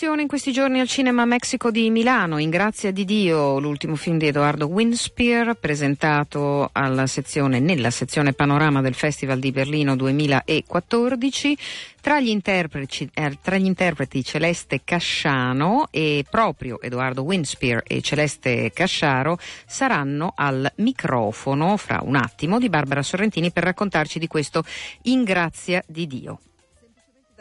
programmazione in questi giorni al Cinema Mexico di Milano, In grazia di Dio, l'ultimo film di Edoardo Winspear, presentato sezione, nella sezione Panorama del Festival di Berlino 2014. Tra gli, eh, tra gli interpreti Celeste Casciano e proprio Edoardo Winspear e Celeste Casciaro saranno al microfono fra un attimo di Barbara Sorrentini per raccontarci di questo In grazia di Dio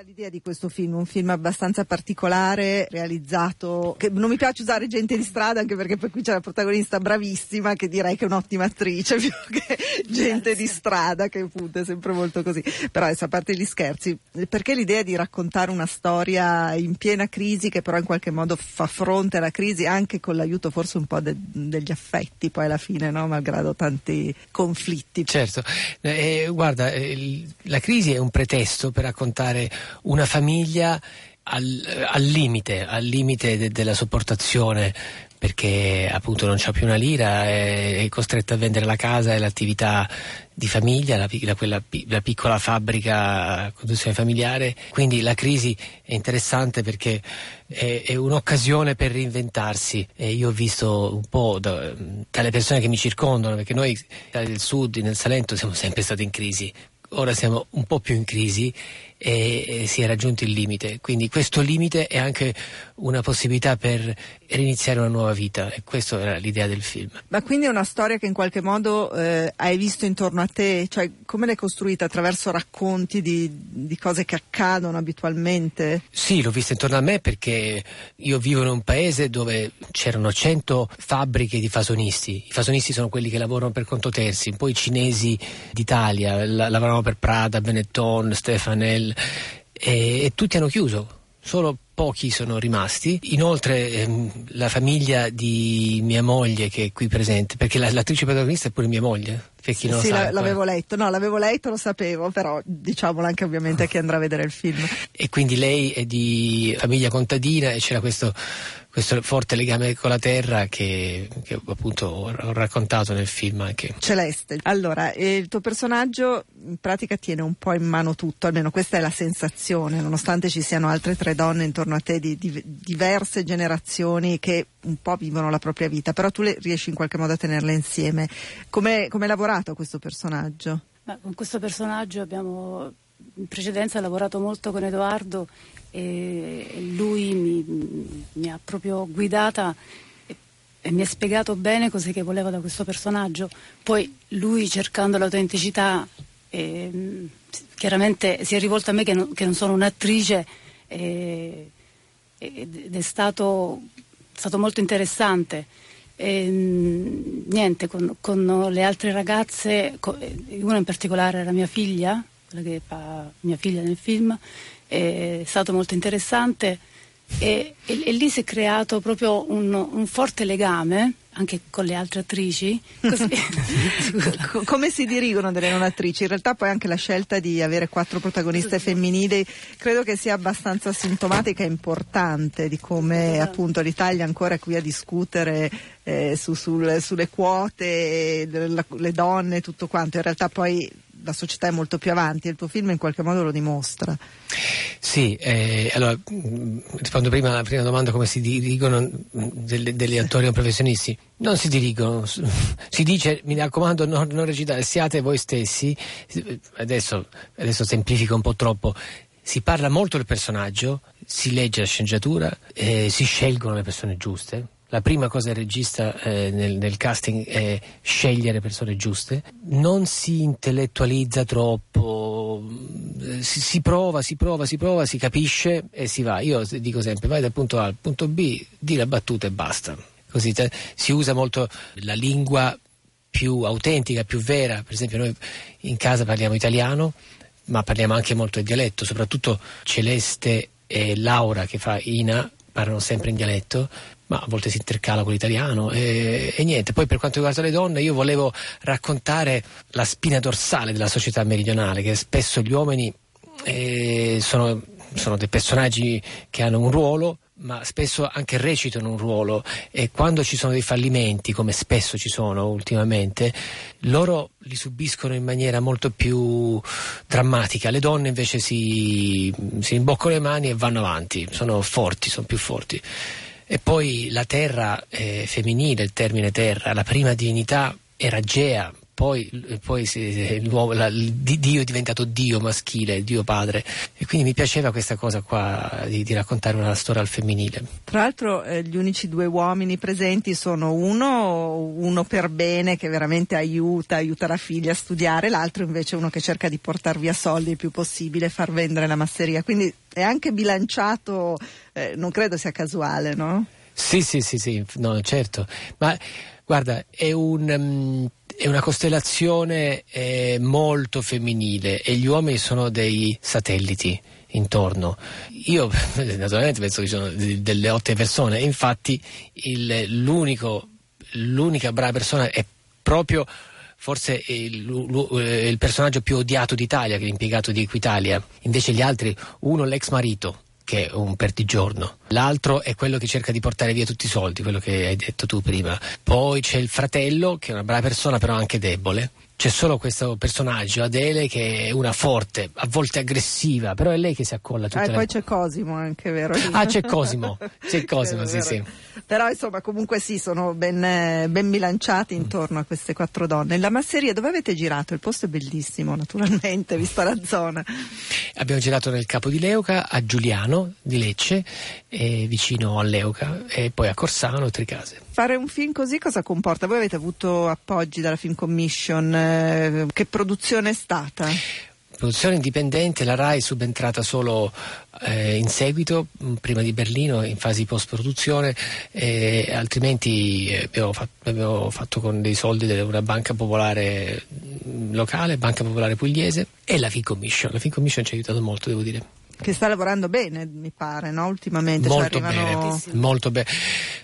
l'idea di questo film, un film abbastanza particolare, realizzato, che non mi piace usare gente di strada anche perché poi qui c'è la protagonista bravissima che direi che è un'ottima attrice più che gente di strada che appunto è sempre molto così. Però adesso a parte gli scherzi, perché l'idea di raccontare una storia in piena crisi che però in qualche modo fa fronte alla crisi anche con l'aiuto forse un po' de- degli affetti poi alla fine, no? malgrado tanti conflitti. Certo, eh, guarda, eh, la crisi è un pretesto per raccontare una famiglia al, al limite, al limite de, della sopportazione perché appunto non c'ha più una lira, è, è costretta a vendere la casa e l'attività di famiglia, la, la, quella, la piccola fabbrica a conduzione familiare, quindi la crisi è interessante perché è, è un'occasione per reinventarsi. E io ho visto un po' da, dalle persone che mi circondano, perché noi del sud, nel Salento, siamo sempre stati in crisi, ora siamo un po' più in crisi e, e si è raggiunto il limite. Quindi questo limite è anche una possibilità per riniziare una nuova vita e questa era l'idea del film. Ma quindi è una storia che in qualche modo eh, hai visto intorno a te, cioè come l'hai costruita attraverso racconti di, di, cose che accadono abitualmente? Sì, l'ho vista intorno a me perché io vivo in un paese dove c'erano 100 fabbriche di fasonisti, i fasonisti sono quelli che lavorano per conto terzi, poi i cinesi d'Italia la, lavoravano per Prada, Benetton, Stefanel e, e tutti hanno chiuso solo pochi sono rimasti. Inoltre ehm, la famiglia di mia moglie che è qui presente, perché la, l'attrice protagonista è pure mia moglie. Non sì, sa, l'avevo letto, no, l'avevo letto, lo sapevo, però diciamolo anche ovviamente a chi andrà a vedere il film. E quindi lei è di famiglia contadina e c'era questo questo forte legame con la terra che, che appunto ho raccontato nel film anche. Celeste, allora il tuo personaggio in pratica tiene un po' in mano tutto, almeno questa è la sensazione, nonostante ci siano altre tre donne intorno a te di, di diverse generazioni che un po' vivono la propria vita, però tu le, riesci in qualche modo a tenerle insieme. Come hai lavorato questo personaggio? Beh, con questo personaggio abbiamo in precedenza lavorato molto con Edoardo e lui mi, mi ha proprio guidata e, e mi ha spiegato bene cosa che voleva da questo personaggio. Poi lui cercando l'autenticità eh, chiaramente si è rivolto a me che non, che non sono un'attrice eh, ed è stato, stato molto interessante. E, niente, con, con, le altre ragazze, una in particolare era mia figlia, quella che fa mia figlia nel film, è stato molto interessante e, e, e lì si è creato proprio un, un, forte legame anche con le altre attrici. Come si dirigono delle non attrici? In realtà poi anche la scelta di avere quattro protagoniste femminili credo che sia abbastanza sintomatica e importante di come appunto l'Italia ancora è qui a discutere eh, su, sul, sulle quote, le, le donne e tutto quanto. In realtà poi la società è molto più avanti e il tuo film in qualche modo lo dimostra. Sì, eh, allora rispondo prima alla prima domanda come si dirigono delle, degli attori non professionisti. Non si dirigono, si dice mi raccomando non, non recitate, siate voi stessi, adesso, adesso semplifico un po' troppo, si parla molto del personaggio, si legge la sceneggiatura, eh, si scelgono le persone giuste la prima cosa del regista eh, nel, nel, casting è scegliere persone giuste, non si intellettualizza troppo, eh, si, si, prova, si prova, si prova, si capisce e si va. Io dico sempre vai dal punto A al punto B, di la battuta e basta. Così te, si usa molto la lingua più autentica, più vera, per esempio noi in casa parliamo italiano, ma parliamo anche molto il dialetto, soprattutto Celeste e Laura che fa Ina parlano sempre in dialetto, ma a volte si intercala con l'italiano e, e, niente. Poi per quanto riguarda le donne io volevo raccontare la spina dorsale della società meridionale, che spesso gli uomini eh, sono, sono dei personaggi che hanno un ruolo, ma spesso anche recitano un ruolo e quando ci sono dei fallimenti, come spesso ci sono ultimamente, loro li subiscono in maniera molto più drammatica. Le donne invece si, si imboccano le mani e vanno avanti, sono forti, sono più forti. E poi la terra eh, femminile, il termine terra, la prima divinità era Gea, poi, poi si, la, Dio è diventato Dio maschile, Dio padre e quindi mi piaceva questa cosa qua di, di raccontare una storia al femminile. Tra l'altro eh, gli unici due uomini presenti sono uno, uno per bene che veramente aiuta, aiuta la figlia a studiare, l'altro invece uno che cerca di portare via soldi il più possibile, far vendere la masseria, quindi è anche bilanciato, eh, non credo sia casuale, no? Sì, sì, sì, sì, no, certo, ma guarda, è un... Um, è una costellazione eh, molto femminile e gli uomini sono dei satelliti intorno. Io naturalmente penso che ci sono delle ottime persone, infatti il, l'unica brava persona è proprio forse il, il, personaggio più odiato d'Italia, che è l'impiegato di Equitalia, invece gli altri, uno l'ex marito che è un perdigiorno. L'altro è quello che cerca di portare via tutti i soldi, quello che hai detto tu prima. Poi c'è il fratello, che è una brava persona, però anche debole c'è solo questo personaggio, Adele, che è una forte, a volte aggressiva, però è lei che si accolla tutte ah, le... poi c'è Cosimo anche, vero? Ah, c'è Cosimo, c'è Cosimo, sì, sì. Però insomma, comunque sì, sono ben, ben bilanciati intorno a queste quattro donne. La masseria dove avete girato? Il posto è bellissimo, naturalmente, vista la zona. Abbiamo girato nel capo di Leuca, a Giuliano di Lecce, vicino a Leuca, e poi a Corsano Tricase. Fare un film così cosa comporta? Voi avete avuto appoggi dalla Film Commission, eh, che produzione è stata? Produzione indipendente, la RAI è subentrata solo eh, in seguito, mm, prima di Berlino, in fase di post-produzione, eh, altrimenti abbiamo fatto, abbiamo fatto, con dei soldi di una banca popolare mm, locale, Banca Popolare Pugliese e la Film Commission. La Film Commission ci ha aiutato molto, devo dire che sta lavorando bene, mi pare, no? ultimamente. Molto cioè arrivano... bene, molto bene.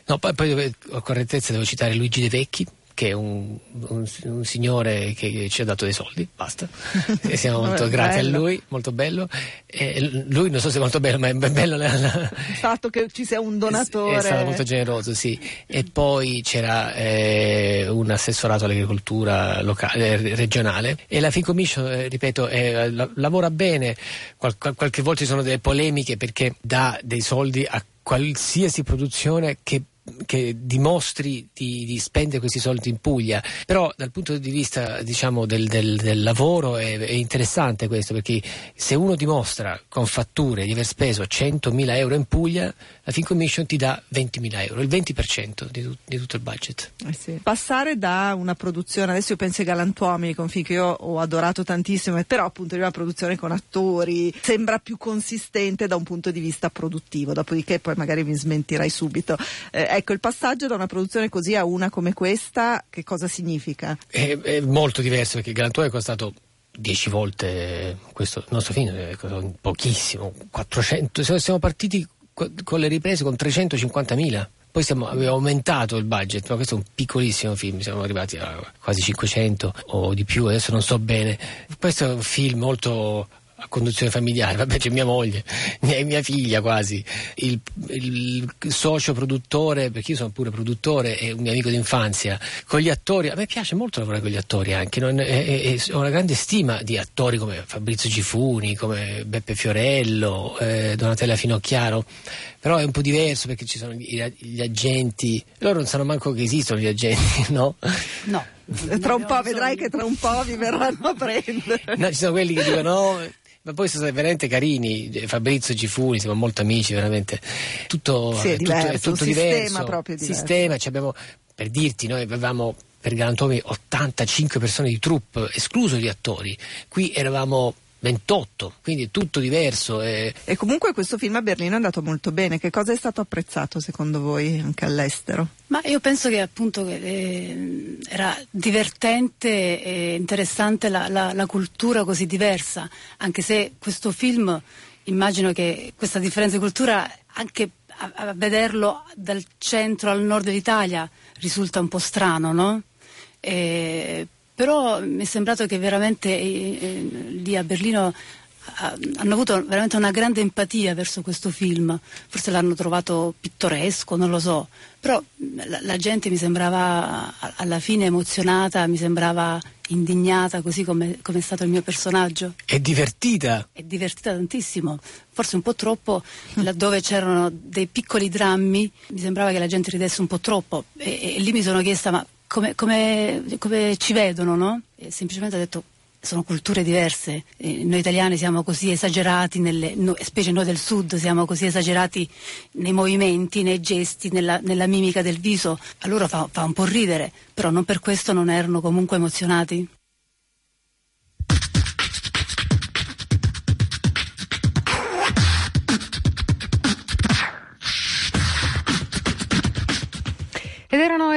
No, poi, poi a correttezza devo citare Luigi De Vecchi, che è un, un, un, signore che ci ha dato dei soldi, basta. E siamo molto grati bello. a lui, molto bello. E lui non so se è molto bello, ma è bello la, la... il fatto che ci sia un donatore. È, stato molto generoso, sì. E poi c'era eh, un assessorato all'agricoltura locale, eh, regionale e la Fincommission, eh, ripeto, eh, la, lavora bene. Qual, qualche volta ci sono delle polemiche perché dà dei soldi a qualsiasi produzione che che dimostri di, di, spendere questi soldi in Puglia, però dal punto di vista diciamo, del, del, del, lavoro è, è, interessante questo perché se uno dimostra con fatture di aver speso 100.000 euro in Puglia, la Fin Commission ti dà 20.000 euro, il 20% di, di tutto il budget. Eh sì. Passare da una produzione, adesso io penso ai Galantuomini, con film che io ho adorato tantissimo, però appunto di una produzione con attori sembra più consistente da un punto di vista produttivo, dopodiché poi magari mi smentirai subito. Eh, Ecco, il passaggio da una produzione così a una come questa, che cosa significa? È, è molto diverso perché il Galantuomo è costato 10 volte questo nostro film, è pochissimo, 400, siamo partiti con le riprese con 350.000. Poi siamo, abbiamo aumentato il budget, ma questo è un piccolissimo film, siamo arrivati a quasi 500 o di più, adesso non so bene. Questo è un film molto a conduzione familiare, vabbè c'è mia moglie, mia, mia figlia quasi, il, il, socio produttore, perché io sono pure produttore e un mio amico d'infanzia, con gli attori, a me piace molto lavorare con gli attori anche, non, e, e, ho una grande stima di attori come Fabrizio Cifuni, come Beppe Fiorello, eh, Donatella Finocchiaro, però è un po' diverso perché ci sono gli, gli agenti, loro non sanno manco che esistono gli agenti, no? No. Tra un po' vedrai che tra un po' vi verranno a prendere. No, ci sono quelli che dicono no, ma poi sono veramente carini, Fabrizio Gifuni, siamo molto amici, veramente. Tutto, sì, è, diverso, è tutto, diverso. Sistema proprio diverso. Sistema, abbiamo, per dirti, noi avevamo per Galantomi 85 persone di troupe, escluso gli attori. Qui eravamo 28, quindi è tutto diverso. E... e... comunque questo film a Berlino è andato molto bene. Che cosa è stato apprezzato secondo voi anche all'estero? Ma io penso che appunto eh, era divertente e interessante la, la, la cultura così diversa, anche se questo film, immagino che questa differenza di cultura anche a, a vederlo dal centro al nord dell'Italia risulta un po' strano, no? E però mi è sembrato che veramente eh, eh, lì a Berlino hanno avuto veramente una grande empatia verso questo film, forse l'hanno trovato pittoresco, non lo so, però la, la gente mi sembrava alla fine emozionata, mi sembrava indignata così come, come, è stato il mio personaggio. È divertita? È divertita tantissimo, forse un po' troppo, laddove c'erano dei piccoli drammi mi sembrava che la gente ridesse un po' troppo e, e lì mi sono chiesta ma come, come, come ci vedono, no? Semplicemente ho detto sono culture diverse. Eh, noi italiani siamo così esagerati, nelle, no, specie noi del sud, siamo così esagerati nei movimenti, nei gesti, nella, nella mimica del viso. Allora fa, fa un po' ridere, però non per questo non erano comunque emozionati.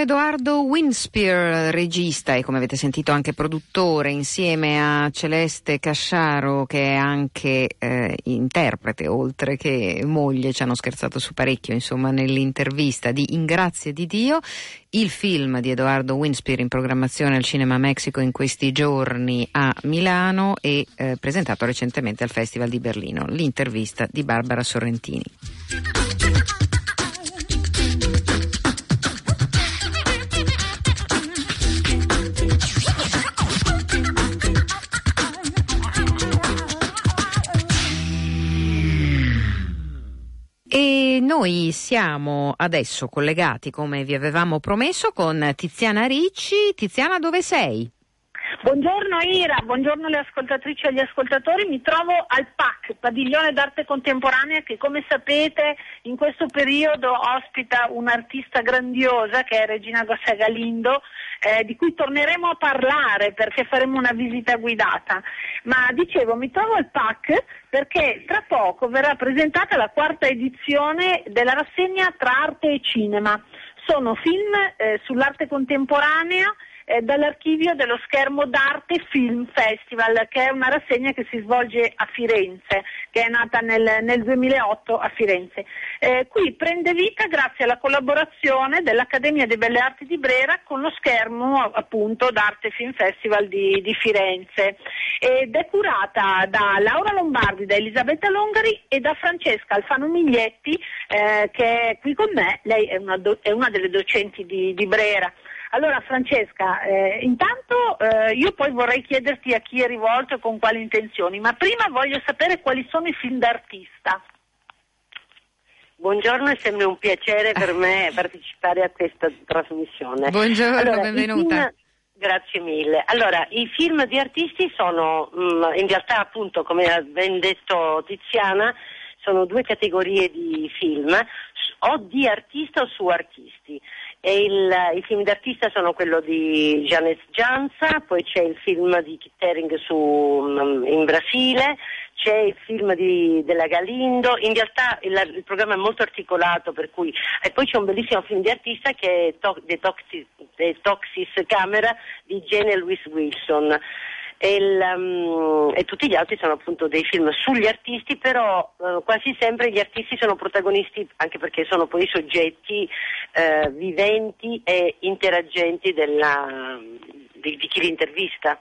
Edoardo Winspear, regista e come avete sentito anche produttore, insieme a Celeste Casciaro che è anche eh, interprete, oltre che moglie, ci hanno scherzato su parecchio insomma nell'intervista di In grazie di Dio, il film di Edoardo Winspear in programmazione al Cinema Mexico in questi giorni a Milano e eh, presentato recentemente al Festival di Berlino, l'intervista di Barbara Sorrentini. Noi siamo adesso collegati, come vi avevamo promesso, con Tiziana Ricci. Tiziana, dove sei? Buongiorno Ira, buongiorno alle ascoltatrici e agli ascoltatori. Mi trovo al PAC, Padiglione d'Arte Contemporanea, che come sapete in questo periodo ospita un'artista grandiosa che è Regina Gossè Galindo, eh, di cui torneremo a parlare perché faremo una visita guidata. Ma dicevo, mi trovo al PAC perché tra poco verrà presentata la quarta edizione della rassegna Tra arte e cinema. Sono film eh, sull'arte contemporanea eh, dall'archivio dello schermo d'arte Film Festival, che è una rassegna che si svolge a Firenze, che è nata nel, nel 2008 a Firenze. Eh, qui prende vita grazie alla collaborazione dell'Accademia delle Belle Arti di Brera con lo schermo appunto d'arte Film Festival di, di Firenze ed è curata da Laura Lombardi, da Elisabetta Longari e da Francesca Alfano Miglietti eh, che è qui con me, lei è una, do, è una delle docenti di, di Brera. Allora Francesca, eh, intanto eh, io poi vorrei chiederti a chi è rivolto e con quali intenzioni, ma prima voglio sapere quali sono i film d'artista. Buongiorno, è sempre un piacere per me partecipare a questa trasmissione. Buongiorno, allora, benvenuta. Film, grazie mille. Allora, i film di artisti sono, mh, mm, in realtà appunto, come ha ben detto Tiziana, sono due categorie di film, o di artista o su artisti. Il, I film d'artista sono quello di Janes Janza, poi c'è il film di Kittering su, um, in Brasile, c'è il film di, della Galindo, in realtà il, il, programma è molto articolato cui, e poi c'è un bellissimo film di artista che è The, Toxis, Toxis Camera di Jane Louise Wilson e, il, um, e, tutti gli altri sono appunto dei film sugli artisti, però uh, quasi sempre gli artisti sono protagonisti anche perché sono poi soggetti uh, viventi e interagenti della, di, di chi li intervista.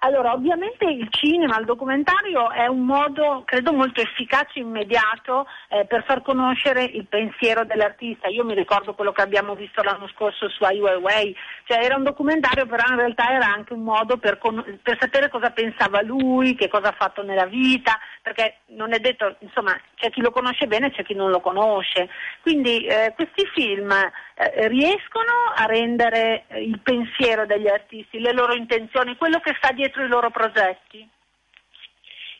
Allora, ovviamente il cinema, il documentario è un modo, credo, molto efficace e immediato eh, per far conoscere il pensiero dell'artista. Io mi ricordo quello che abbiamo visto l'anno scorso su Ai Weiwei, cioè era un documentario, però in realtà era anche un modo per, con- per, sapere cosa pensava lui, che cosa ha fatto nella vita, perché non è detto, insomma, c'è chi lo conosce bene e c'è chi non lo conosce. Quindi eh, questi film eh, riescono a rendere il pensiero degli artisti, le loro intenzioni, quello che sta dietro i loro progetti?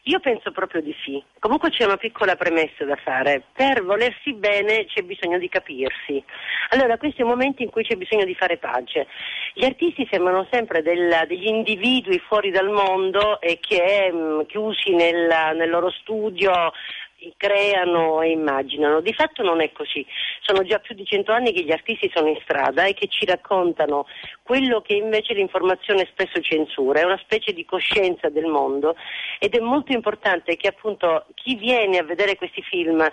Io penso proprio di sì. Comunque c'è una piccola premessa da fare. Per volersi bene c'è bisogno di capirsi. Allora, questi sono momenti in cui c'è bisogno di fare pace. Gli artisti sembrano sempre del, degli individui fuori dal mondo e che mh, mm, chiusi nel, nel loro studio creano e immaginano. Di fatto non è così. Sono già più di cento anni che gli artisti sono in strada e che ci raccontano quello che invece l'informazione spesso censura. È una specie di coscienza del mondo ed è molto importante che appunto chi viene a vedere questi film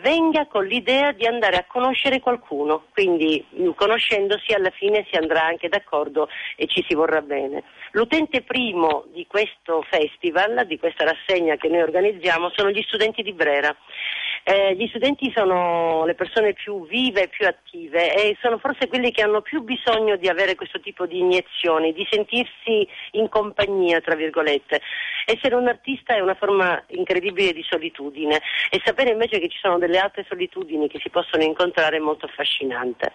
venga con l'idea di andare a conoscere qualcuno, quindi conoscendosi alla fine si andrà anche d'accordo e ci si vorrà bene. L'utente primo di questo festival, di questa rassegna che noi organizziamo, sono gli studenti di Brera. Eh, gli studenti sono le persone più vive e più attive e sono forse quelli che hanno più bisogno di avere questo tipo di iniezioni, di sentirsi in compagnia, tra virgolette. Essere un artista è una forma incredibile di solitudine e sapere invece che ci sono delle altre solitudini che si possono incontrare è molto affascinante.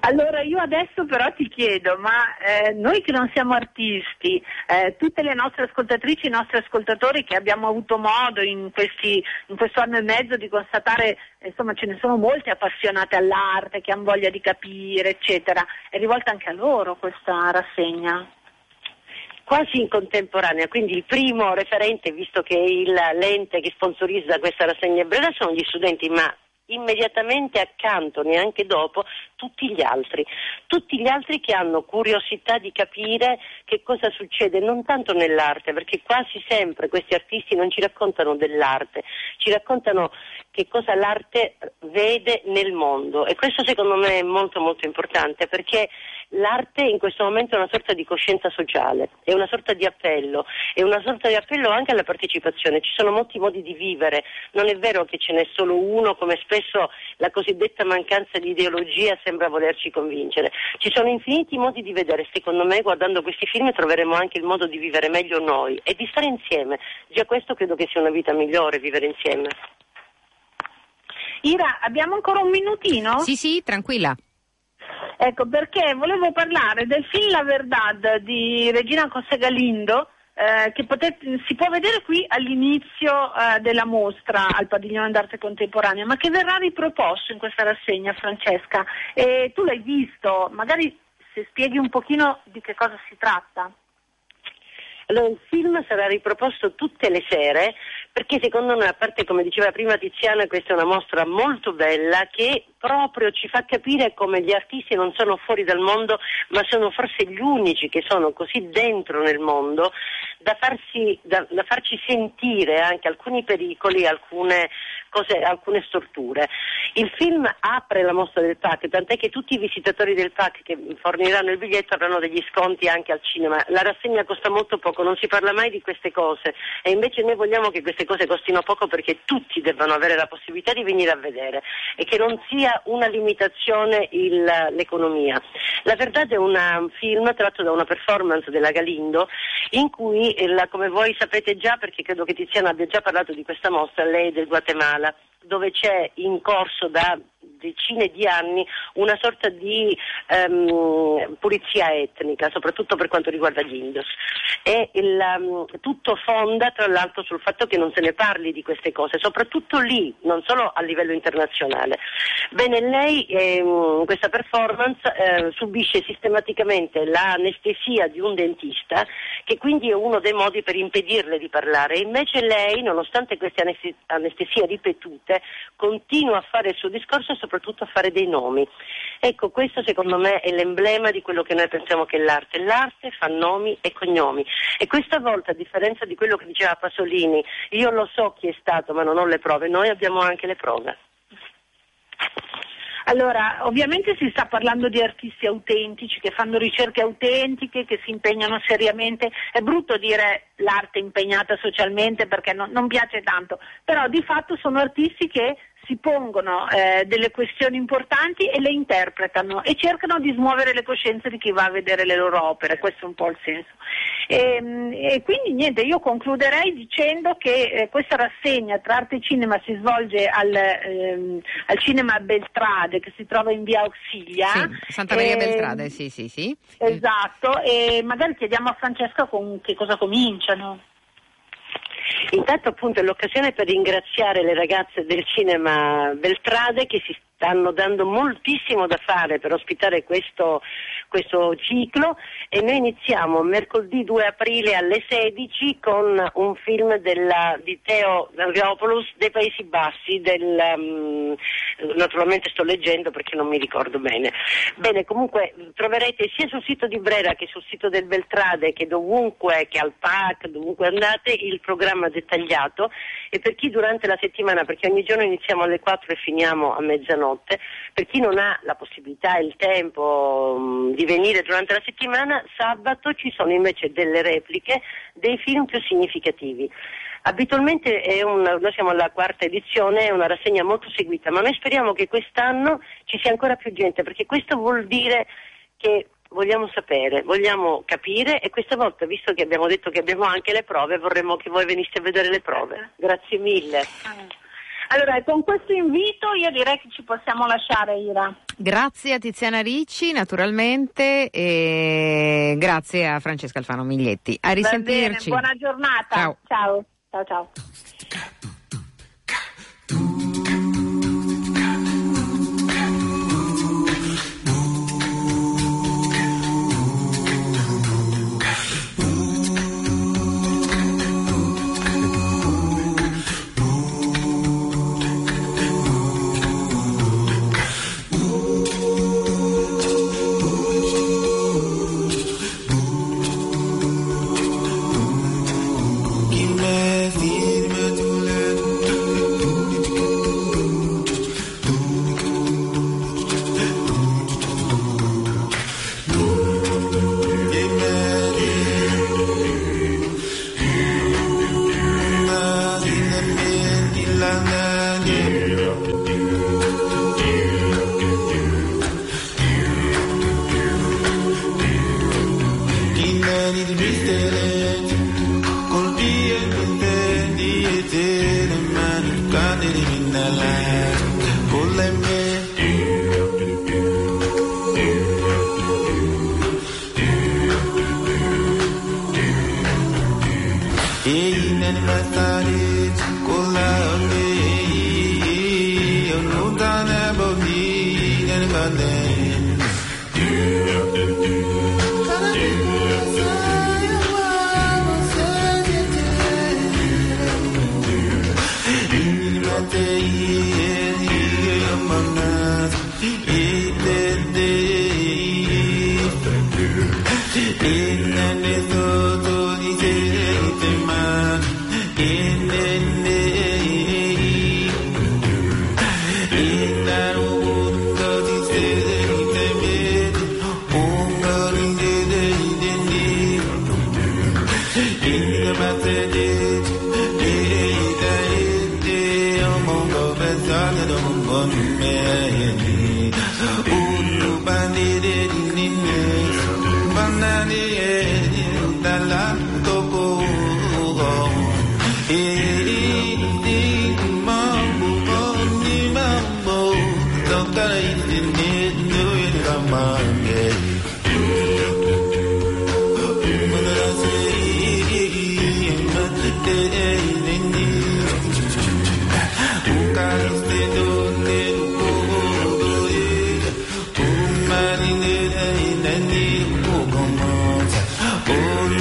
Allora io adesso però ti chiedo, ma eh, noi che non siamo artisti, eh, tutte le nostre ascoltatrici i nostri ascoltatori che abbiamo avuto modo in, questi, in questo anno e mezzo di constatare, insomma ce ne sono molte appassionate all'arte, che hanno voglia di capire, eccetera, è rivolta anche a loro questa rassegna? quasi in contemporanea, quindi il primo referente, visto che il, l'ente che sponsorizza questa rassegna breve sono gli studenti, ma immediatamente accanto, neanche dopo, tutti gli altri, tutti gli altri che hanno curiosità di capire che cosa succede non tanto nell'arte, perché quasi sempre questi artisti non ci raccontano dell'arte, ci raccontano che cosa l'arte vede nel mondo. E questo secondo me è molto molto importante perché l'arte in questo momento è una sorta di coscienza sociale, è una sorta di appello, è una sorta di appello anche alla partecipazione, ci sono molti modi di vivere, non è vero che ce n'è solo uno come spesso la cosiddetta mancanza di ideologia sembra volerci convincere, ci sono infiniti modi di vedere, secondo me guardando questi film troveremo anche il modo di vivere meglio noi e di stare insieme, già questo credo che sia una vita migliore vivere insieme. Ira, abbiamo ancora un minutino? Sì, sì, tranquilla. Ecco, perché volevo parlare del film La Verdad di Regina Cossegalindo, eh, che potete, si può vedere qui all'inizio eh, della mostra al Padiglione d'Arte Contemporanea, ma che verrà riproposto in questa rassegna, Francesca. E tu l'hai visto, magari se spieghi un pochino di che cosa si tratta. Allora, il film sarà riproposto tutte le sere perché secondo me, a parte come diceva prima Tiziana, questa è una mostra molto bella che proprio ci fa capire come gli artisti non sono fuori dal mondo, ma sono forse gli unici che sono così dentro nel mondo da, farsi, da, da farci sentire anche alcuni pericoli, alcune, cose, alcune storture. Il film apre la mostra del PAC, tant'è che tutti i visitatori del PAC che forniranno il biglietto avranno degli sconti anche al cinema. La rassegna costa molto poco, non si parla mai di queste cose e invece noi vogliamo che queste cose costino poco perché tutti devono avere la possibilità di venire a vedere e che non sia una limitazione il, l'economia. La verità è un film tratto da una performance della Galindo in cui, la, come voi sapete già, perché credo che Tiziana abbia già parlato di questa mostra, lei è del Guatemala, las dove c'è in corso da decine di anni una sorta di um, pulizia etnica, soprattutto per quanto riguarda gli Indios. E il, um, tutto fonda tra l'altro sul fatto che non se ne parli di queste cose, soprattutto lì, non solo a livello internazionale. Bene, lei eh, in questa performance eh, subisce sistematicamente l'anestesia di un dentista, che quindi è uno dei modi per impedirle di parlare. Invece lei, nonostante queste anestesie ripetute, continua a fare il suo discorso e soprattutto a fare dei nomi. Ecco, questo secondo me è l'emblema di quello che noi pensiamo che è l'arte. L'arte fa nomi e cognomi e questa volta, a differenza di quello che diceva Pasolini, io lo so chi è stato ma non ho le prove, noi abbiamo anche le prove. Allora, ovviamente si sta parlando di artisti autentici che fanno ricerche autentiche, che si impegnano seriamente. È brutto dire l'arte impegnata socialmente perché non, non piace tanto, però di fatto sono artisti che si pongono eh, delle questioni importanti e le interpretano e cercano di smuovere le coscienze di chi va a vedere le loro opere, questo è un po' il senso. E, ehm, e quindi niente, io concluderei dicendo che eh, questa rassegna tra arte e cinema si svolge al, ehm, al, cinema Beltrade che si trova in via Auxilia. Sì, Santa Maria e, ehm, Beltrade, sì, sì, sì. Esatto, e magari chiediamo a Francesca con che cosa cominciano. Intanto appunto è l'occasione per ringraziare le ragazze del cinema Beltrade che si stanno dando moltissimo da fare per ospitare questo, questo ciclo e noi iniziamo mercoledì 2 aprile alle 16 con un film della, di Teo Gaopoulos dei Paesi Bassi, del, um, naturalmente sto leggendo perché non mi ricordo bene. Bene, comunque troverete sia sul sito di Brera che sul sito del Beltrade che dovunque, che al PAC, dovunque andate, il programma dettagliato e per chi durante la settimana, perché ogni giorno iniziamo alle 4 e finiamo a mezzanotte, notte. Per chi non ha la possibilità e il tempo mh, di venire durante la settimana, sabato ci sono invece delle repliche dei film più significativi. Abitualmente un, noi siamo alla quarta edizione, è una rassegna molto seguita, ma noi speriamo che quest'anno ci sia ancora più gente, perché questo vuol dire che vogliamo sapere, vogliamo capire e questa volta, visto che abbiamo detto che abbiamo anche le prove, vorremmo che voi veniste a vedere le prove. Grazie mille. Allora, con questo invito io direi che ci possiamo lasciare, Ira. Grazie a Tiziana Ricci, naturalmente, e grazie a Francesca Alfano Miglietti. A risentirci. Bene, buona giornata. Ciao. Ciao, ciao. ciao. einen matare Yeah.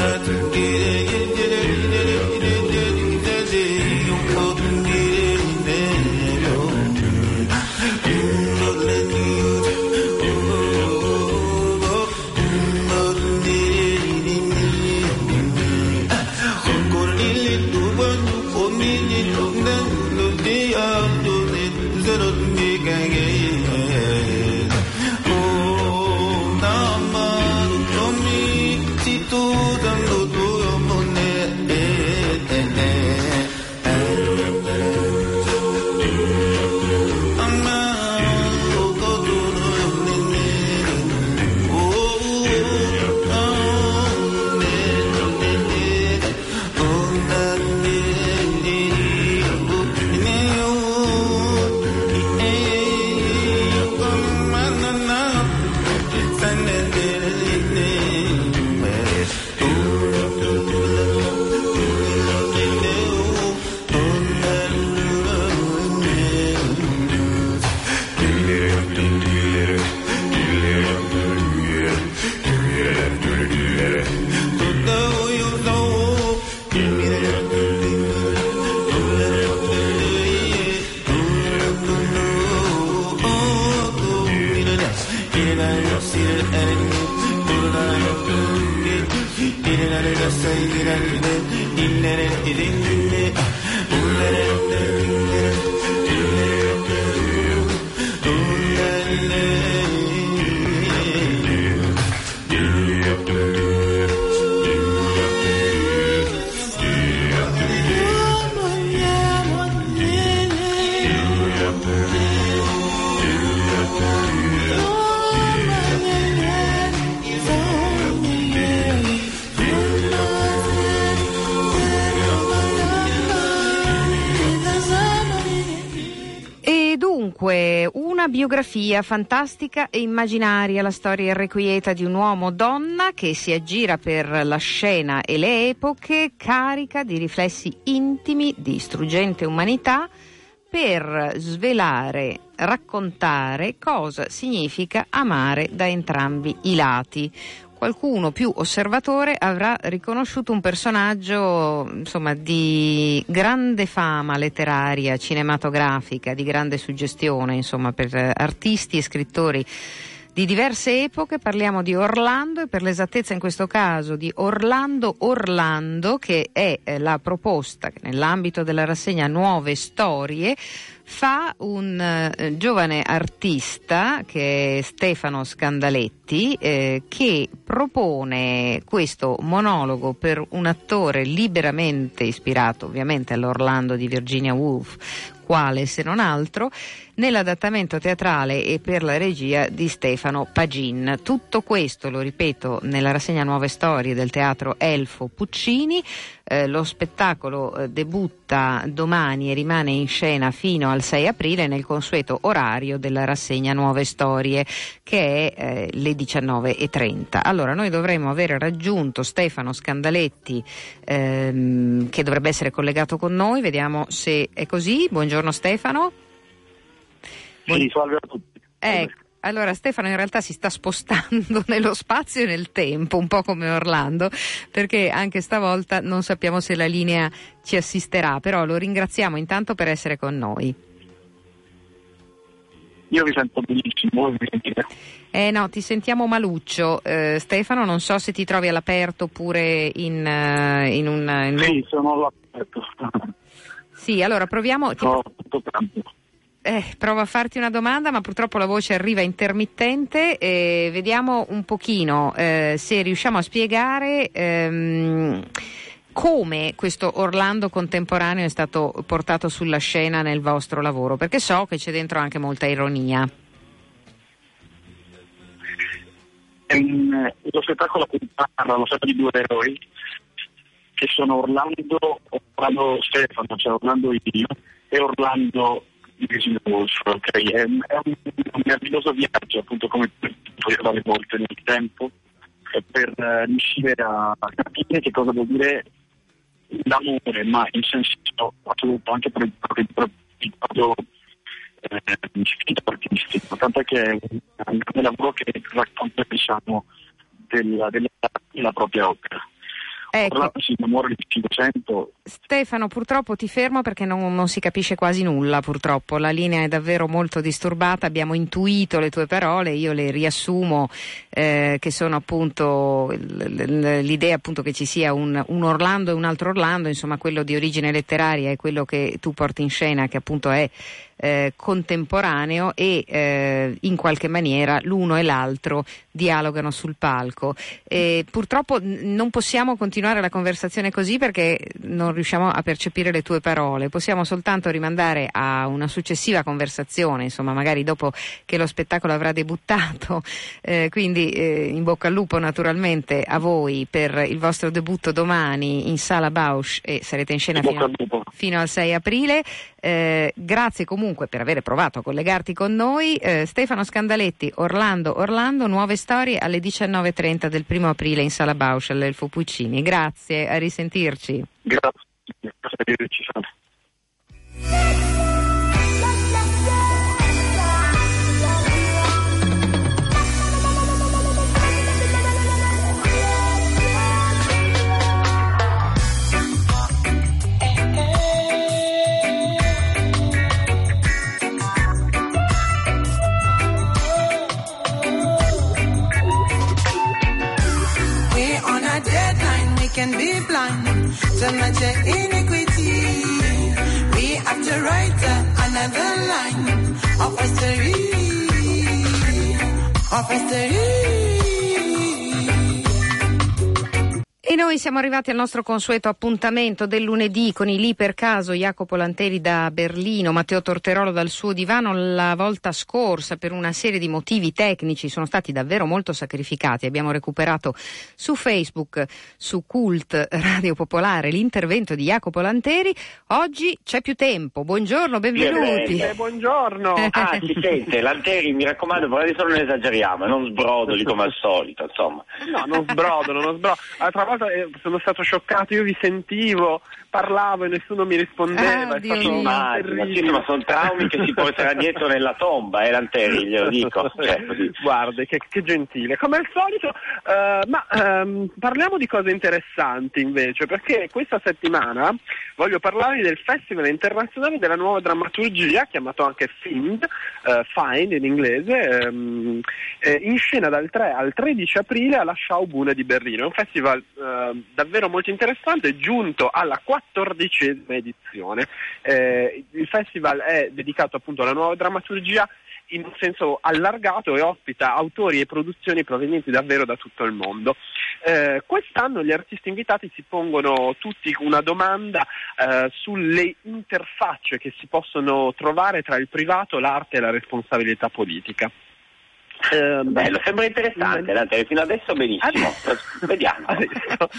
Let sevgilerini Dinlerim dilin günlü Bunlar hep una biografia fantastica e immaginaria, la storia irrequieta di un uomo-donna che si aggira per la scena e le epoche, carica di riflessi intimi, di struggente umanità, per svelare, raccontare cosa significa amare da entrambi i lati qualcuno più osservatore avrà riconosciuto un personaggio insomma, di grande fama letteraria, cinematografica, di grande suggestione insomma, per artisti e scrittori di diverse epoche, parliamo di Orlando e per l'esattezza in questo caso di Orlando Orlando che è eh, la proposta che nell'ambito della rassegna Nuove Storie fa un eh, giovane artista che è Stefano Scandaletti eh, che propone questo monologo per un attore liberamente ispirato ovviamente all'Orlando di Virginia Woolf quale se non altro nell'adattamento teatrale e per la regia di Stefano Pagin. Tutto questo, lo ripeto, nella rassegna Nuove Storie del teatro Elfo Puccini. Eh, lo spettacolo eh, debutta domani e rimane in scena fino al 6 aprile nel consueto orario della rassegna Nuove Storie che è eh, le 19.30. Allora noi dovremmo aver raggiunto Stefano Scandaletti ehm, che dovrebbe essere collegato con noi, vediamo se è così. Buongiorno Stefano. Sì, salve a tutti. Ecco. Allora Stefano in realtà si sta spostando nello spazio e nel tempo, un po' come Orlando, perché anche stavolta non sappiamo se la linea ci assisterà, però lo ringraziamo intanto per essere con noi. Io vi sento benissimo, voi mi sentite? Eh no, ti sentiamo maluccio. Eh, Stefano, non so se ti trovi all'aperto oppure in, uh, in un... In... Sì, sono all'aperto. Sì, allora proviamo... No, tutto tanto. Eh, provo a farti una domanda, ma purtroppo la voce arriva intermittente. Eh, vediamo un pochino eh, se riusciamo a spiegare ehm, come questo Orlando contemporaneo è stato portato sulla scena nel vostro lavoro, perché so che c'è dentro anche molta ironia. Um, lo spettacolo parla lo di due eroi che sono Orlando, Orlando Stefano, cioè Orlando io, e Orlando ok? È, un, meraviglioso viaggio, appunto come puoi fare volte nel tempo, per uh, riuscire a capire che cosa vuol dire l'amore, ma in senso assoluto anche per il proprio eh, spirito artistico, tanto che è un grande lavoro che racconta diciamo, della, della, della propria opera. Ecco. Si innamora di 500. Stefano, purtroppo ti fermo perché non, non, si capisce quasi nulla, purtroppo. La linea è davvero molto disturbata, abbiamo intuito le tue parole, io le riassumo, eh, che sono appunto l'idea appunto che ci sia un, un, Orlando e un altro Orlando, insomma quello di origine letteraria è quello che tu porti in scena, che appunto è eh, contemporaneo e eh, in qualche maniera l'uno e l'altro dialogano sul palco. E purtroppo non possiamo continuare la conversazione così perché non riusciamo a percepire le tue parole, possiamo soltanto rimandare a una successiva conversazione, insomma magari dopo che lo spettacolo avrà debuttato, eh, quindi eh, in bocca al lupo naturalmente a voi per il vostro debutto domani in sala Bausch e sarete in scena fino, fino al 6 aprile. Eh, grazie comunque per aver provato a collegarti con noi. Eh, Stefano Scandaletti, Orlando, Orlando, nuove storie alle 19.30 del primo aprile in Sala Bausch all'Elfo Puccini. Grazie, a risentirci. Grazie, can be blind to much iniquity. We have to write another line of history, of history. E noi siamo arrivati al nostro consueto appuntamento del lunedì con i lì per caso Jacopo Lanteri da Berlino, Matteo Torterolo dal suo divano. La volta scorsa per una serie di motivi tecnici sono stati davvero molto sacrificati. Abbiamo recuperato su Facebook, su Cult Radio Popolare l'intervento di Jacopo Lanteri. Oggi c'è più tempo. Buongiorno, benvenuti. Eh, buongiorno. Ah, si sente, Lanteri, mi raccomando, però adesso non esageriamo, non sbrodoli come al solito, insomma. No, non sbrodolo, non sbrodolo. L'altra volta eh, sono stato scioccato, io vi sentivo, parlavo e nessuno mi rispondeva. Ah, è Dio stato. Ma, ma, sono traumi che si porterà dietro nella tomba, eh, Lanteri, glielo dico. Cioè. Guarda, che, che gentile. Come al solito, eh, ma ehm, parliamo di cose interessanti invece, perché questa settimana voglio parlarvi del Festival internazionale della nuova drammaturgia, chiamato anche FIND, eh, FIND in inglese, ehm, eh, in scena dal 3 al 13 aprile alla Schaubühne di Berlino. È un festival eh, davvero molto interessante, giunto alla quattordicesima edizione. Eh, il festival è dedicato appunto alla nuova drammaturgia in un senso allargato e ospita autori e produzioni provenienti davvero da tutto il mondo. Eh, quest'anno gli artisti invitati si pongono tutti una domanda eh, sulle interfacce che si possono trovare tra il privato, l'arte e la responsabilità politica. Eh, Bello, sembra interessante, Lanteri, fino adesso benissimo. Vediamo. Adesso,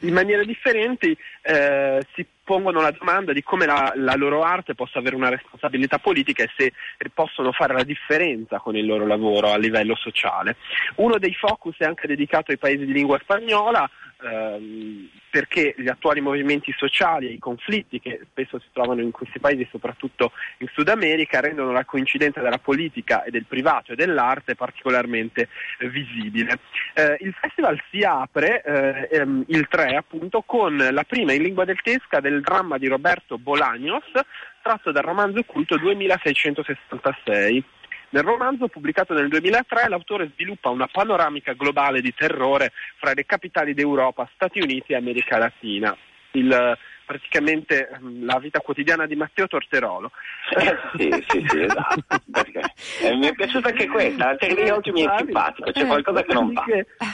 in maniere differenti eh, si pongono la domanda di come la, la loro arte possa avere una responsabilità politica e se possono fare la differenza con il loro lavoro a livello sociale. Uno dei focus è anche dedicato ai paesi di lingua spagnola ehm, perché gli attuali movimenti sociali e i conflitti che spesso si trovano in questi paesi, soprattutto in Sud America, rendono la coincidenza della politica e del privato e dell'arte particolarmente eh, visibile. Eh, il festival si apre eh, ehm, il 3 appunto con la prima in lingua del tesca del dramma di Roberto Bolaños tratto dal romanzo culto 2666. Nel romanzo pubblicato nel 2003 l'autore sviluppa una panoramica globale di terrore fra le capitali d'Europa, Stati Uniti e America Latina. Il, praticamente mm, la vita quotidiana di Matteo Torterolo. Eh, sì, sì, sì, esatto. Eh, mi è piaciuta anche questa, Lanteri oggi mi è simpatico, c'è qualcosa che non va.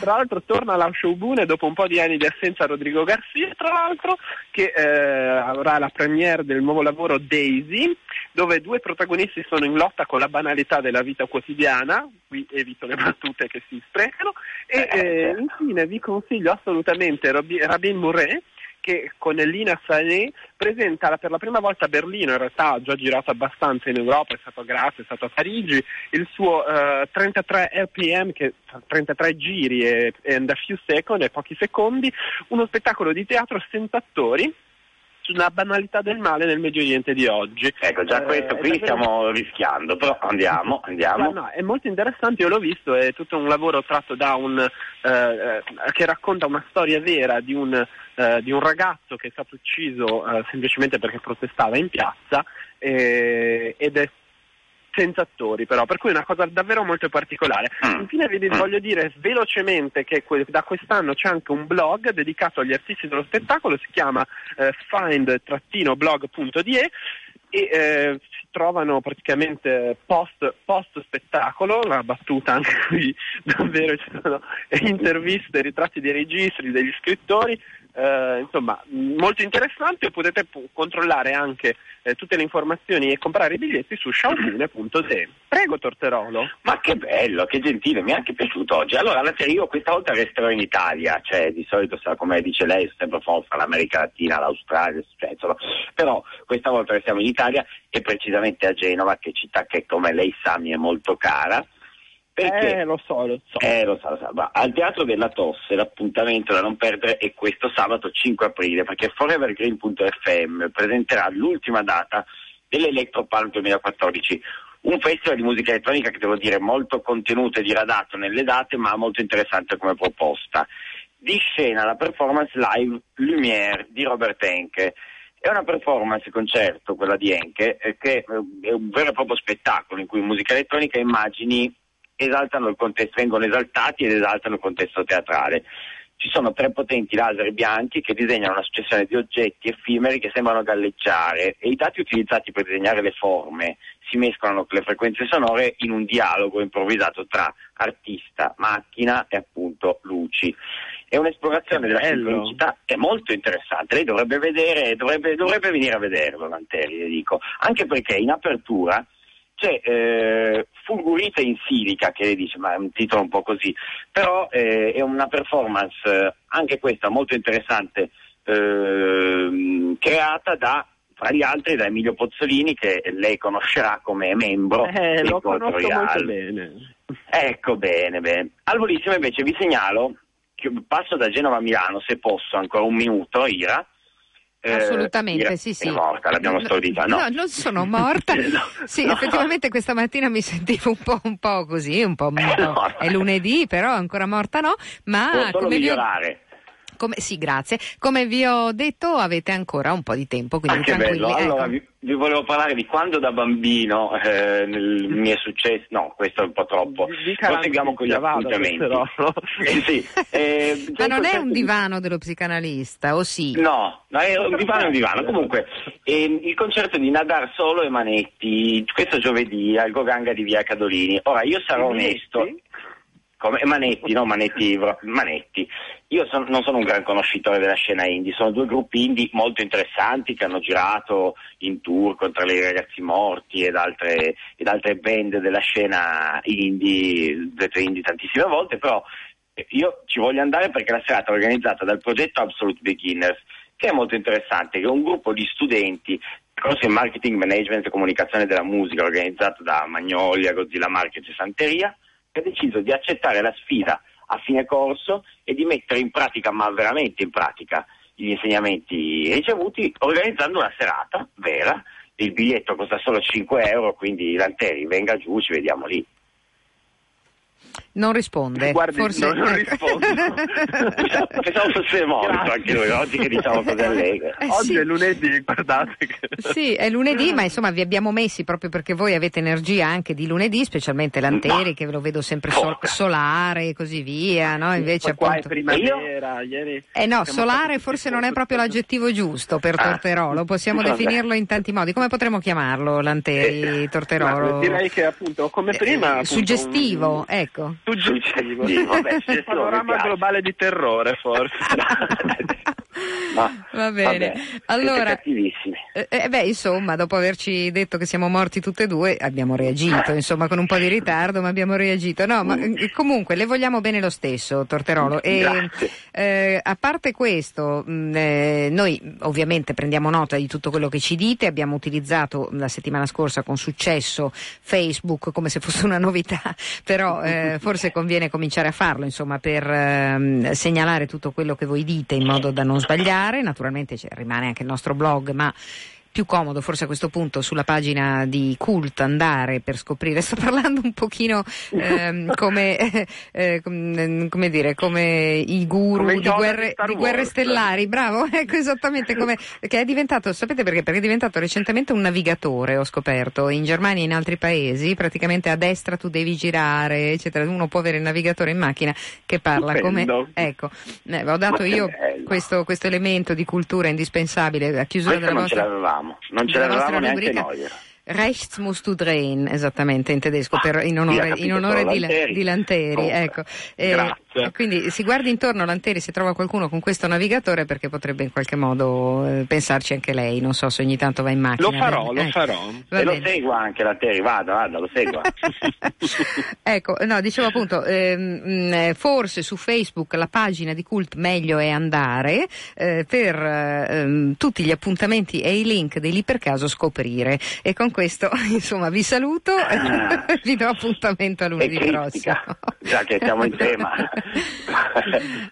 Tra l'altro torna alla Showbune dopo un po' di anni di assenza Rodrigo Garcia, tra l'altro, che eh, avrà la premiere del nuovo lavoro Daisy, dove due protagonisti sono in lotta con la banalità della vita quotidiana, qui evito le battute che si sprecano, e eh, infine vi consiglio assolutamente Rabin Mouret, che con Elina Sané presenta per la prima volta a Berlino, in realtà ha già girato abbastanza in Europa, è stato a Graz, è stato a Parigi, il suo eh, 33 RPM, che 33 giri e and a few seconds, e pochi secondi, uno spettacolo di teatro senza attori sulla banalità del male nel Medio Oriente di oggi. Ecco, già Eh, questo qui davvero- stiamo rischiando, però andiamo, andiamo. No, no, è molto interessante, io l'ho visto, è tutto un lavoro tratto da un eh, eh, che racconta una storia vera di un, eh, di un ragazzo che è stato ucciso eh, semplicemente perché protestava in piazza eh, ed è senza attori però, per cui è una cosa davvero molto particolare. Mm. Infine vi Mm. voglio dire velocemente che que- da quest'anno c'è anche un blog dedicato agli artisti dello spettacolo, si chiama eh, find-blog.de e eh, si trovano praticamente post, post spettacolo, la battuta anche qui davvero ci sono interviste, ritratti dei registri, degli scrittori, eh, insomma molto interessante, potete pu- controllare anche eh, tutte le informazioni e comprare i biglietti su sciaupune.de. Prego Torterolo. Ma che bello, che gentile, mi è anche piaciuto oggi. Allora, Lanteri, io questa volta resterò in Italia, cioè di solito, come dice lei, sono sempre fuori fra l'America Latina, l'Australia, cioè, però questa volta restiamo in Italia e precisamente a Genova, che città che come lei sa mi è molto cara. Perché? Eh, lo so, lo so. Eh, lo sa, lo sa. Ma al Teatro della Tosse l'appuntamento da non perdere è questo sabato 5 aprile, perché Forevergreen.fm presenterà l'ultima data dell'Electropalm 2014, un festival di musica elettronica che devo dire molto contenuto e diradato nelle date, ma molto interessante come proposta. Di scena la performance live Lumière di Robert Henke. È una performance concerto, quella di Henke, eh, che è un vero e proprio spettacolo in cui musica elettronica e immagini esaltano il contesto, vengono esaltati ed esaltano il contesto teatrale. Ci sono tre potenti laser bianchi che disegnano una successione di oggetti effimeri che sembrano galleggiare e i dati utilizzati per disegnare le forme si mescolano con le frequenze sonore in un dialogo improvvisato tra artista, macchina e appunto luci. è un'esplorazione della sincronicità è molto interessante. Lei dovrebbe vedere, dovrebbe, dovrebbe venire a vederlo, Lanteri, le dico. Anche perché in apertura c'è eh, Fulgurite in silica, che lei dice, ma è un titolo un po' così, però eh, è una performance, eh, anche questa molto interessante, ehm, creata da tra gli altri da Emilio Pozzolini che lei conoscerà come membro Eh, del molto Real. bene. Ecco, bene, bene. Al volissimo invece vi segnalo passo da Genova a Milano, se posso, ancora un minuto, Ira. Eh, Assolutamente, Ira sì, sì. Morta, l'abbiamo No, stordita, no? No, non sono morta. No, sì, no. effettivamente questa mattina mi sentivo un po', un po' così, un po'. un po'-. È lunedì, però ancora morta no. Ma Può come vi ho- migliorare. Come- sì, grazie. Come vi ho detto, avete ancora un po' di tempo, quindi Ah, tranquilli. bello. Allora, ecco. vi, vi volevo parlare di quando da bambino eh, nel- mi è successo. No, questo è un po' troppo. Proseguiamo con gli appuntamenti. però, no? Eh, sì, eh, Ma non è un di- divano dello psicanalista, o sì? No, no, è un divano è un divano. Comunque, ehm, il concerto di Nadar Solo e Manetti, questo giovedì al Goganga di Via Cadolini. Ora, io sarò onesto. Come, Manetti, no Manetti, Manetti. Io son- non sono un gran conoscitore della scena indie, sono due gruppi indie molto interessanti che hanno girato in tour contro i ragazzi morti ed altre, ed altre band della scena indie, dette indie tantissime volte, però eh, io ci voglio andare perché la serata è organizzata dal progetto Absolute Beginners, che è molto interessante, che è un gruppo di studenti corso in marketing, management e comunicazione della musica organizzato da Magnolia, Godzilla Markets e Santeria, ha deciso di accettare la sfida a fine corso e di mettere in pratica, ma veramente in pratica, gli insegnamenti ricevuti organizzando una serata vera. Il biglietto costa solo 5 euro, quindi Lanteri venga giù, ci vediamo lì. Non risponde. Guardi, Forse... no, non ecco. rispondo. Pensavo fosse morto Grazie. anche lui, oggi che diciamo cose allegre. Eh, Oggi sì. è lunedì, guardate che... Sì, è lunedì, ma insomma vi abbiamo messi proprio perché voi avete energia anche di lunedì, specialmente Lanteri, No. che ve lo vedo sempre sol- solare e così via, no? Invece Poi qua è appunto... primavera, ieri... Eh no, solare forse non è proprio l'aggettivo giusto per Ah. Torterolo, possiamo Vabbè. definirlo in tanti modi. Come potremmo chiamarlo, Lanteri, Eh, Torterolo? Direi che appunto come prima... Eh, appunto, Suggestivo, un- ecco. Suggestivo. Vabbè, Un suggestivo, panorama globale di terrore, forse. Ma- Va bene. vabbè, Allora-. Eh, eh, beh, insomma, dopo averci detto che siamo morti tutte e due, abbiamo reagito, insomma, con un po' di ritardo, ma abbiamo reagito. No, ma eh, comunque le vogliamo bene lo stesso, Torterolo. E, eh, a parte questo, mh, eh, noi ovviamente prendiamo nota di tutto quello che ci dite, abbiamo utilizzato la settimana scorsa con successo Facebook come se fosse una novità, però eh, forse conviene cominciare a farlo, insomma, per ehm, segnalare tutto quello che voi dite in modo da non sbagliare. Naturalmente c'è- rimane anche il nostro blog, ma più comodo forse a questo punto sulla pagina di Cult andare per scoprire, sto parlando un pochino ehm, come, eh, com- come dire, come i guru Come di guerre, di di guerre stellari, bravo, ecco esattamente come, che è diventato, sapete perché? Perché è diventato recentemente un navigatore, ho scoperto, in Germania e in altri paesi, praticamente a destra tu devi girare, eccetera, uno può avere il navigatore in macchina che parla Stupendo. come, ecco, eh, ho dato io questo, questo elemento di cultura indispensabile a chiusura Questo della vostra... l'avevamo, non ce l'avevamo neanche rubrica. noi. Rechts musst du drehen, esattamente in tedesco, Ah, per- in onore, in onore di, Lanteri. di Lanteri. Ecco. Eh, grazie. quindi si guardi intorno Lanteri se trova qualcuno con questo navigatore perché potrebbe in qualche modo eh, pensarci anche lei, non so se ogni tanto va in macchina. Lo farò, lo Ecco. farò. Va e lo segua anche la Terry, vada, vada, lo segua. ecco, no, dicevo appunto, ehm, mh, eh, forse su Facebook la pagina di Cult meglio è andare eh, per ehm, tutti gli appuntamenti e i link dei lì per caso scoprire. E con questo, insomma, vi saluto Ah. e vi do appuntamento a lunedì prossimo. già che siamo in tema.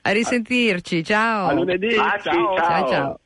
A risentirci, ciao. A lunedì, Baci, ciao. Ciao ciao.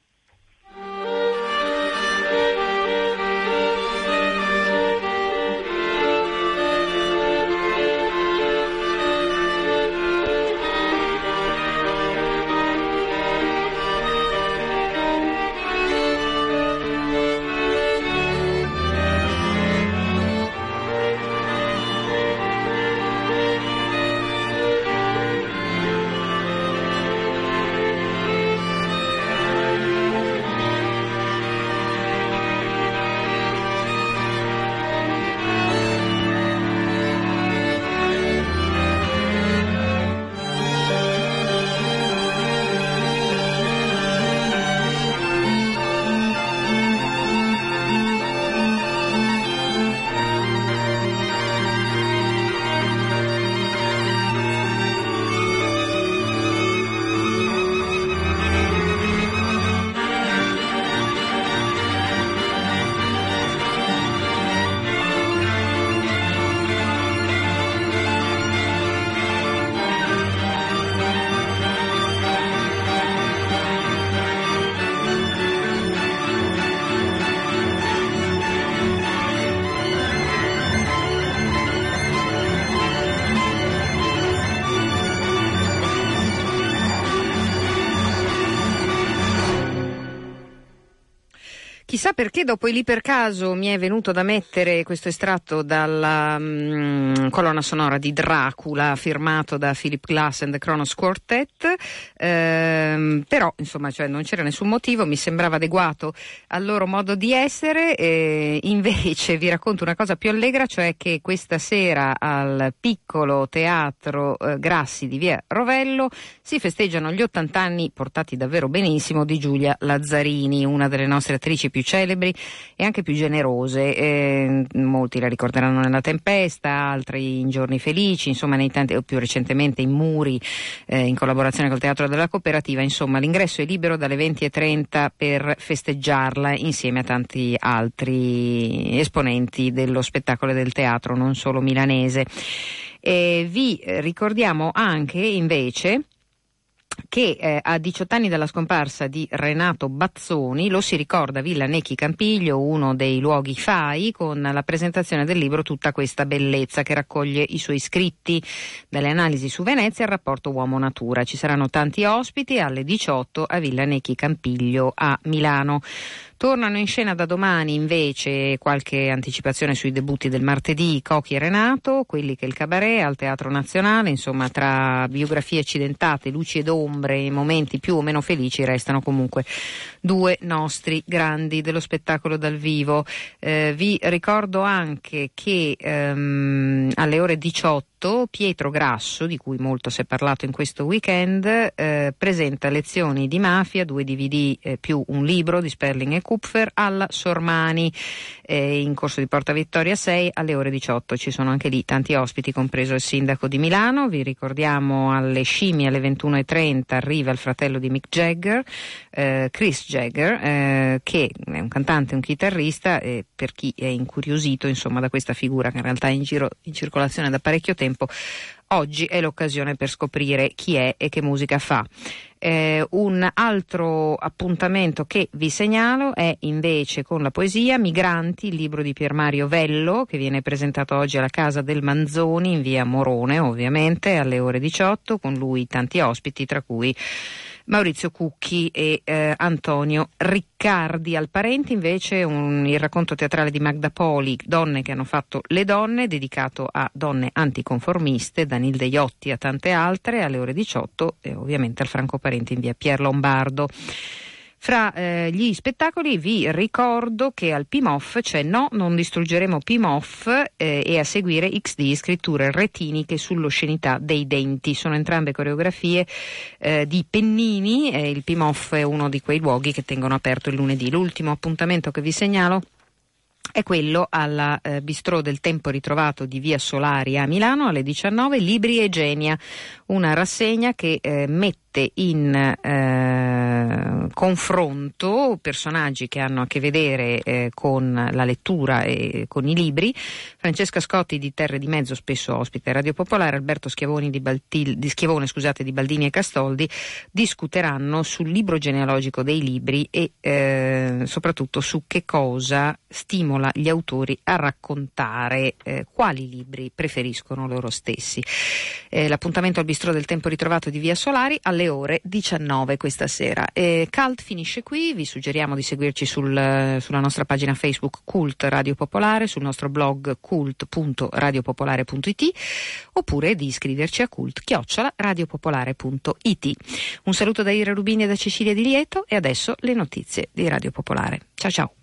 Chissà perché dopo lì per caso mi è venuto da mettere questo estratto dalla mm, colonna sonora di Dracula firmato da Philip Glass and the Kronos Quartet, ehm, però insomma cioè, non c'era nessun motivo, mi sembrava adeguato al loro modo di essere, e invece vi racconto una cosa più allegra, cioè che questa sera al piccolo teatro eh, Grassi di via Rovello si festeggiano gli 80 anni portati davvero benissimo di Giulia Lazzarini, una delle nostre attrici più celebri e anche più generose. Eh, molti la ricorderanno nella tempesta, altri in giorni felici, insomma, nei tanti, o più recentemente in Muri, eh, in collaborazione col Teatro della Cooperativa. Insomma, l'ingresso è libero dalle 20.30 per festeggiarla insieme a tanti altri esponenti dello spettacolo del teatro, non solo milanese. E vi ricordiamo anche invece che eh, a 18 anni dalla scomparsa di Renato Bazzoni lo si ricorda a Villa Necchi Campiglio, uno dei luoghi FAI, con la presentazione del libro Tutta questa bellezza che raccoglie i suoi scritti dalle analisi su Venezia al rapporto uomo-natura. Ci saranno tanti ospiti alle 18 a Villa Necchi Campiglio a Milano. Tornano in scena da domani invece qualche anticipazione sui debutti del martedì Cochi e Renato, quelli che il cabaret al Teatro Nazionale, insomma tra biografie accidentate, luci ed ombre e momenti più o meno felici restano comunque due nostri grandi dello spettacolo dal vivo. Eh, vi ricordo anche che ehm, alle ore 18 Pietro Grasso, di cui molto si è parlato in questo weekend, eh, presenta lezioni di mafia, due DVD eh, più un libro di Sperling e Kupfer alla Sormani eh, in corso di Porta Vittoria 6 alle ore 18. Ci sono anche lì tanti ospiti, compreso il sindaco di Milano. Vi ricordiamo alle scimmie alle 21.30 arriva il fratello di Mick Jagger, eh, Chris Jagger, eh, che è un cantante, un chitarrista, e per chi è incuriosito insomma, da questa figura che in realtà è in, giro, in circolazione da parecchio tempo, oggi è l'occasione per scoprire chi è e che musica fa. Eh, un altro appuntamento che vi segnalo è invece con la poesia Migranti, il libro di Pier Mario Vello che viene presentato oggi alla casa del Manzoni in via Morone ovviamente alle ore 18 con lui tanti ospiti tra cui Maurizio Cucchi e eh, Antonio Riccardi. Al Parenti invece un, il racconto teatrale di Magda Poli, Donne che hanno fatto le donne, dedicato a donne anticonformiste, da Nilde Iotti a tante altre, alle ore 18 e ovviamente al Franco Parenti in via Pier Lombardo. Fra eh, gli spettacoli vi ricordo che al PIMOF c'è No, non distruggeremo PIMOF eh, e a seguire XD, scritture retiniche sull'oscenità dei denti. Sono entrambe coreografie eh, di Pennini e il PIMOF è uno di quei luoghi che tengono aperto il lunedì. L'ultimo appuntamento che vi segnalo è quello alla eh, Bistrò del Tempo Ritrovato di Via Solari a Milano alle 19, Libri e Genia, una rassegna che eh, mette mette in eh, confronto personaggi che hanno a che vedere eh, con la lettura e con i libri. Francesca Scotti di Terre di Mezzo, spesso ospite Radio Popolare, Alberto Schiavoni di, Baltil, di, Schiavone, scusate, di Baldini e Castoldi discuteranno sul libro genealogico dei libri e eh, soprattutto su che cosa stimola gli autori a raccontare eh, quali libri preferiscono loro stessi. Eh, l'appuntamento al bistro del tempo ritrovato di Via Solari alle alle ore 19 questa sera. E Cult finisce qui, vi suggeriamo di seguirci sul, sulla nostra pagina Facebook Cult Radio Popolare, sul nostro blog cult.radiopopolare.it oppure di iscriverci a cult-radiopopolare.it. Un saluto da Ira Rubini e da Cecilia Di Lieto e adesso le notizie di Radio Popolare. Ciao ciao!